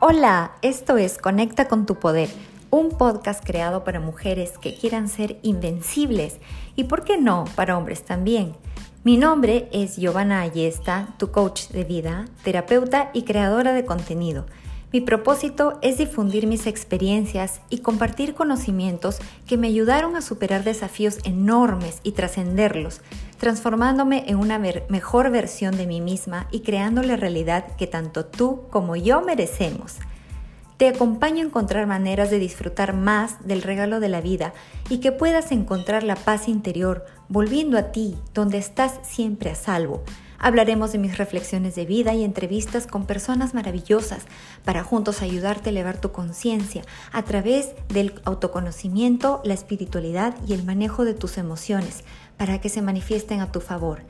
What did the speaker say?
Hola, esto es Conecta con tu Poder, un podcast creado para mujeres que quieran ser invencibles y, ¿por qué no?, para hombres también. Mi nombre es Giovanna Ayesta, tu coach de vida, terapeuta y creadora de contenido. Mi propósito es difundir mis experiencias y compartir conocimientos que me ayudaron a superar desafíos enormes y trascenderlos, transformándome en una mejor versión de mí misma y creando la realidad que tanto tú como yo merecemos. Te acompaño a encontrar maneras de disfrutar más del regalo de la vida y que puedas encontrar la paz interior volviendo a ti, donde estás siempre a salvo. Hablaremos de mis reflexiones de vida y entrevistas con personas maravillosas para juntos ayudarte a elevar tu conciencia a través del autoconocimiento, la espiritualidad y el manejo de tus emociones para que se manifiesten a tu favor.